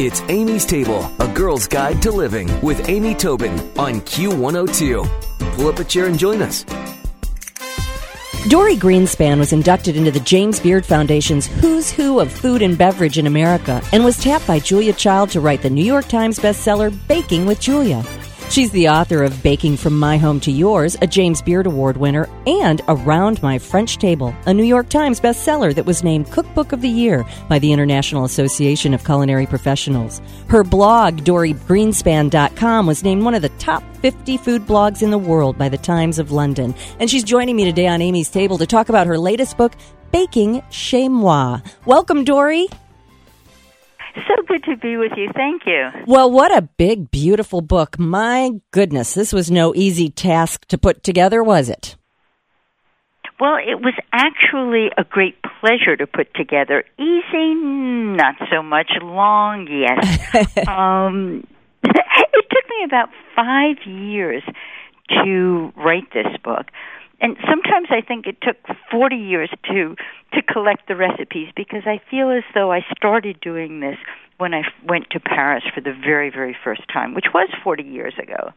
It's Amy's Table, a girl's guide to living with Amy Tobin on Q102. Pull up a chair and join us. Dorie Greenspan was inducted into the James Beard Foundation's Who's Who of Food and Beverage in America and was tapped by Julia Child to write the New York Times bestseller Baking with Julia. She's the author of Baking from My Home to Yours, a James Beard Award winner, and Around My French Table, a New York Times bestseller that was named Cookbook of the Year by the International Association of Culinary Professionals. Her blog, doriegreenspan.com, was named one of the top 50 food blogs in the world by the Times of London. And she's joining me today on Amy's Table to talk about her latest book, Baking Chez Moi. Welcome, Dorie. So good to be with you. Thank you. Well, what a big, beautiful book. My goodness, this was no easy task to put together, was it? Well, it was actually a great pleasure to put together. Easy, not so much. Long, yes. um, it took me about five years to write this book and sometimes I think it took 40 years to to collect the recipes because I feel as though I started doing this when I went to Paris for the very very first time, which was 40 years ago.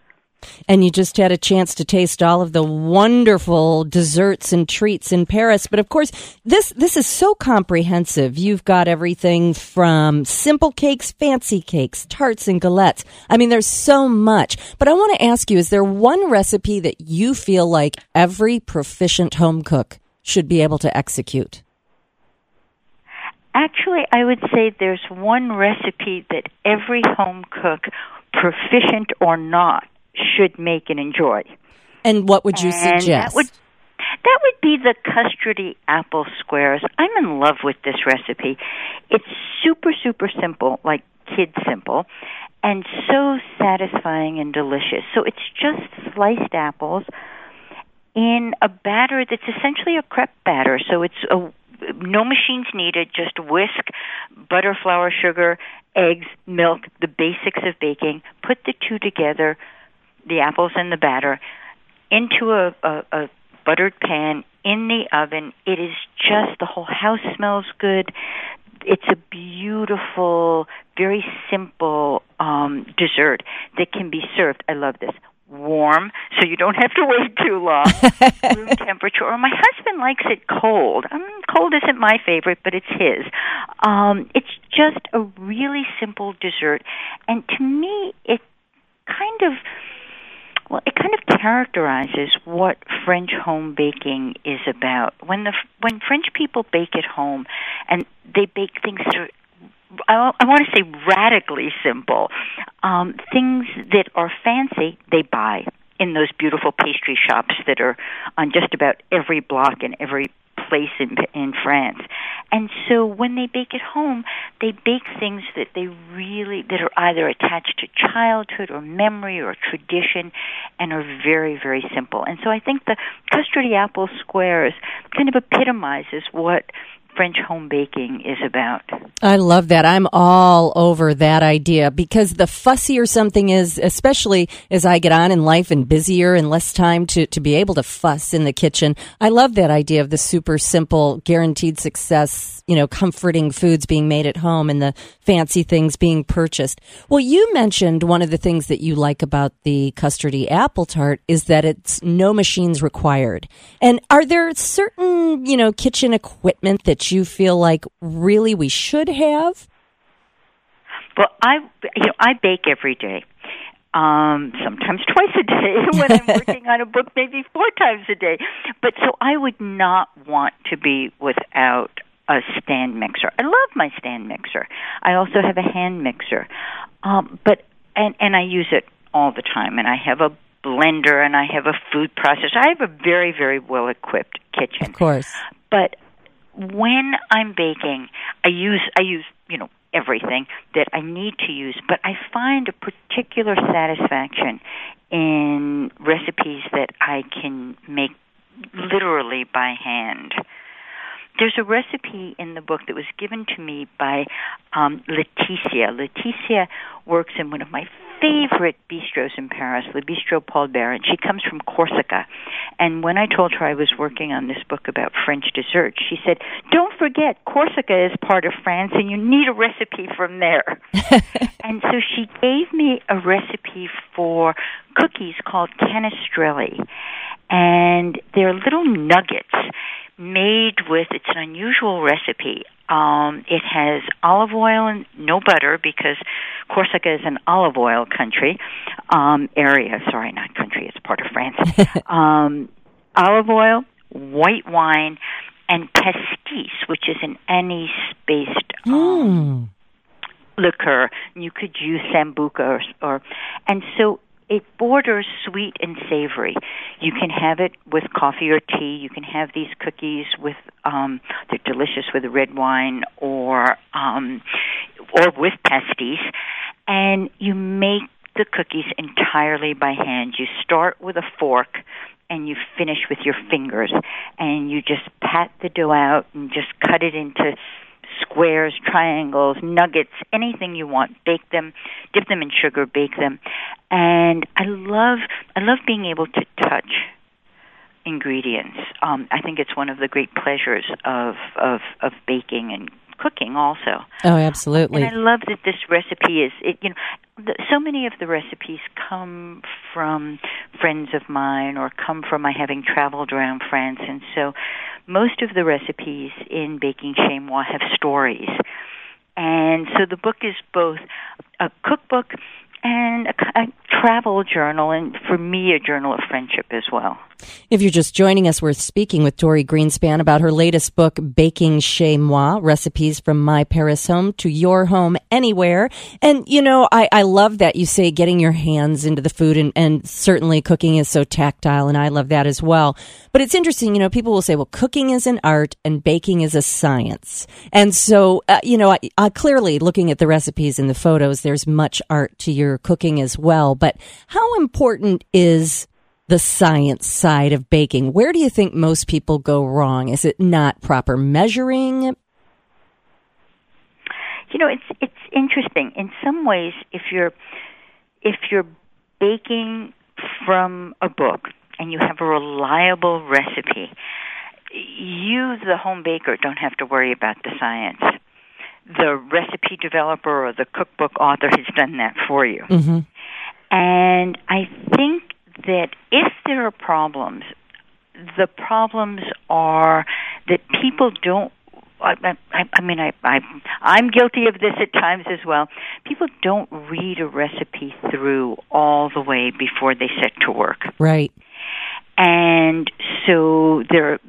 And you just had a chance to taste all of the wonderful desserts and treats in Paris. But of course, this, this is so comprehensive. You've got everything from simple cakes, fancy cakes, tarts and galettes. I mean, there's so much. But I want to ask you, is there one recipe that you feel like every proficient home cook should be able to execute? Actually, I would say there's one recipe that every home cook, proficient or not, should make and enjoy. And what would you and suggest? That would, that would be the custardy apple squares. I'm in love with this recipe. It's super, super simple, like kid simple, and so satisfying and delicious. So it's just sliced apples in a batter that's essentially a crepe batter. So it's a no machines needed, just whisk, butter, flour, sugar, eggs, milk, the basics of baking. Put the two together, the apples and the batter into a, a, a buttered pan in the oven. It is just the whole house smells good. It's a beautiful, very simple um, dessert that can be served. I love this warm, so you don't have to wait too long. room temperature. Or my husband likes it cold. Um, cold isn't my favorite, but it's his. Um, it's just a really simple dessert, and to me, it kind of well, it kind of characterizes what French home baking is about. When the when French people bake at home, and they bake things through I, I want to say radically simple. Um, things that are fancy, they buy in those beautiful pastry shops that are on just about every block in every place in in France. And so when they bake at home, they bake things that they really that are either attached to childhood or memory or tradition and are very very simple. And so I think the custardy apple squares kind of epitomizes what French home baking is about. I love that. I'm all over that idea because the fussier something is, especially as I get on in life and busier and less time to, to be able to fuss in the kitchen, I love that idea of the super simple, guaranteed success, you know, comforting foods being made at home and the fancy things being purchased. Well, you mentioned one of the things that you like about the custardy apple tart is that it's no machines required. And are there certain, you know, kitchen equipment that you feel like really we should have? Well, I you know I bake every day. Um, sometimes twice a day when I'm working on a book, maybe four times a day. But so I would not want to be without a stand mixer. I love my stand mixer. I also have a hand mixer, um, but and and I use it all the time. And I have a blender and I have a food processor. I have a very very well equipped kitchen. Of course, but when I'm baking, I use I use you know everything that I need to use, but I find a particular satisfaction in recipes that I can make literally by hand. There's a recipe in the book that was given to me by um, Leticia. Leticia works in one of my favorite bistros in Paris, Le Bistrot Paul Bert. She comes from Corsica. And when I told her I was working on this book about French dessert, she said, Don't forget, Corsica is part of France and you need a recipe from there. and so she gave me a recipe for cookies called canestrelli. And they're little nuggets made with, it's an unusual recipe. Um, it has olive oil and no butter because Corsica is an olive oil country, um, area. Sorry, not country. It's part of France. um, olive oil, white wine, and pastis, which is an anise-based um, mm. liquor. You could use sambuca or, or, and so it borders sweet and savory. You can have it with coffee or tea. You can have these cookies with um they're delicious with red wine or um or with pastis and you make the cookies entirely by hand. You start with a fork and you finish with your fingers and you just pat the dough out and just cut it into squares, triangles, nuggets, anything you want. Bake them, dip them in sugar, bake them. And I love I love being able to touch ingredients. Um, I think it's one of the great pleasures of of of baking and cooking also. Oh, absolutely. And I love that this recipe is it you know so many of the recipes come from friends of mine or come from my having traveled around France and so most of the recipes in Baking Chez Moi have stories. And so the book is both a cookbook and a, a travel journal, and for me, a journal of friendship as well. If you're just joining us, we're speaking with Dorie Greenspan about her latest book, Baking Chez Moi Recipes from My Paris Home to Your Home Anywhere. And, you know, I, I love that you say getting your hands into the food, and, and certainly cooking is so tactile, and I love that as well. But it's interesting, you know, people will say, well, cooking is an art and baking is a science. And so, uh, you know, I, I clearly looking at the recipes and the photos, there's much art to your cooking as well. But how important is the science side of baking. Where do you think most people go wrong? Is it not proper measuring? You know, it's it's interesting. In some ways, if you're if you're baking from a book and you have a reliable recipe, you, the home baker, don't have to worry about the science. The recipe developer or the cookbook author has done that for you. Mm-hmm. And I think that if there are problems, the problems are that mm-hmm. people don't I, I, I mean, I, I, I'm guilty of this at times as well. People don't read a recipe through all the way before they set to work. Right. And so there,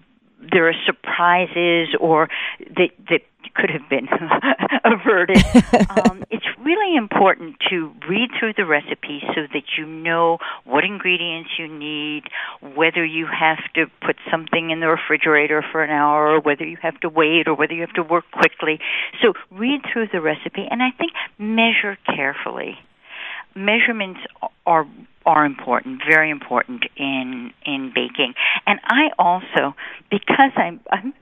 there are surprises or that that could have been averted. um, it's really important to read through the recipe so that you know what ingredients you need, whether you have to put something in the refrigerator for an hour, or whether you have to wait, or whether you have to work quickly. So read through the recipe, and I think measure carefully. Measurements are are important, very important in in baking. And I also, because I'm I'm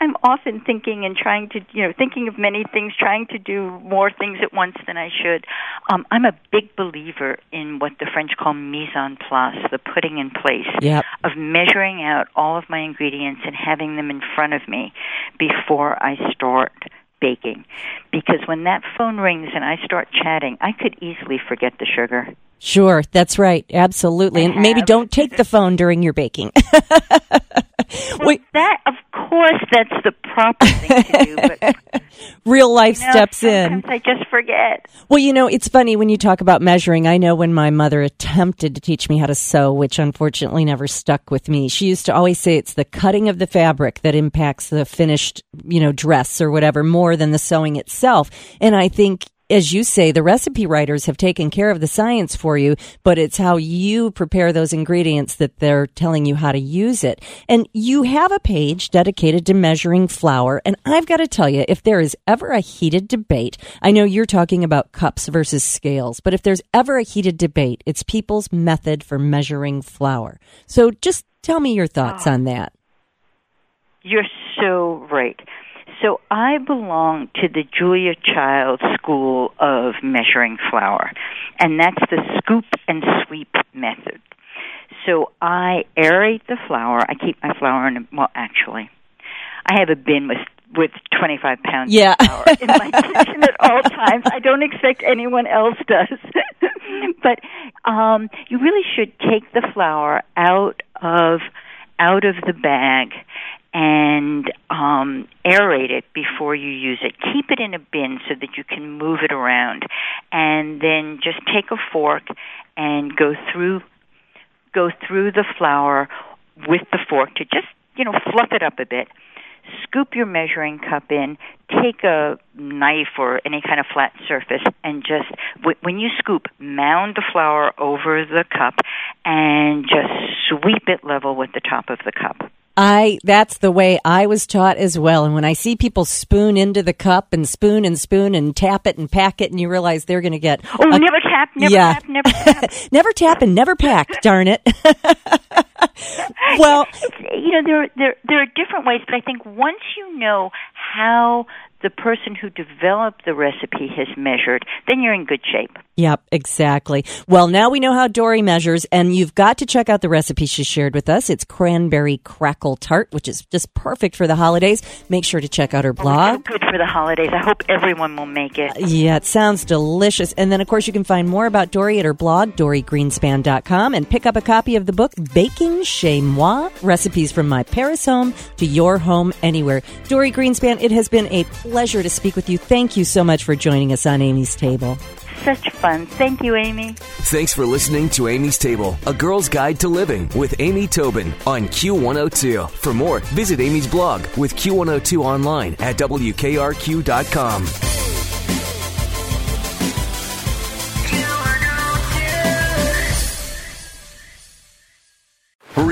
I'm often thinking and trying to you know thinking of many things, trying to do more things at once than I should. Um, I'm a big believer in what the French call mise en place, the putting in place yep. of measuring out all of my ingredients and having them in front of me before I start baking because when that phone rings and I start chatting, I could easily forget the sugar. Sure, that's right. Absolutely. and maybe don't take the phone during your baking. Wait. that, of course, that's the proper thing to do. But real life you know, steps in. I just forget. Well, you know, it's funny when you talk about measuring. I know when my mother attempted to teach me how to sew, which unfortunately never stuck with me. She used to always say it's the cutting of the fabric that impacts the finished, you know, dress or whatever more than the sewing itself. And I think as you say, the recipe writers have taken care of the science for you, but it's how you prepare those ingredients that they're telling you how to use it. And you have a page dedicated to measuring flour. And I've got to tell you, if there is ever a heated debate, I know you're talking about cups versus scales, but if there's ever a heated debate, it's people's method for measuring flour. So just tell me your thoughts oh. on that. You're so right. So I belong to the Julia Child School of Measuring Flour. and that's the scoop and sweep method. So I aerate the flour. I keep my flour in a, well, actually, I have a bin with with 25 pounds yeah. of flour in my kitchen at all times. I don't expect anyone else does. but um you really should take the flour out of out of the bag and um, aerate it before you use it. Keep it in a bin so that you can move it around, and then just take a fork and go through go through the flour with the fork to just you know fluff it up a bit. Scoop your measuring cup in. Take a knife or any kind of flat surface and just when you scoop, mound the flour over the cup and just sweep it level with the top of the cup. I that's the way I was taught as well. And when I see people spoon into the cup and spoon and spoon and tap it and pack it, and you realize they're going to get oh, a, never tap, never yeah. tap, never tap, never tap and never pack. darn it. well, you know there there there are different ways, but I think once you know how the person who developed the recipe has measured, then you're in good shape. Yep, exactly. Well, now we know how Dorie measures, and you've got to check out the recipe she shared with us. It's cranberry crackle tart, which is just perfect for the holidays. Make sure to check out her oh, blog. Oh, so good for the holidays. I hope everyone will make it. Uh, yeah, it sounds delicious. And then, of course, you can find more about Dorie at her blog, doriegreenspan.com, and pick up a copy of the book, Baking Chez Moi Recipes from My Paris Home to Your Home Anywhere. Dorie Greenspan, it has been a pleasure to speak with you. Thank you so much for joining us on Amy's Table. Such fun. Thank you, Amy. Thanks for listening to Amy's Table, a girl's guide to living with Amy Tobin on Q102. For more, visit Amy's blog with Q102 online at WKRQ.com.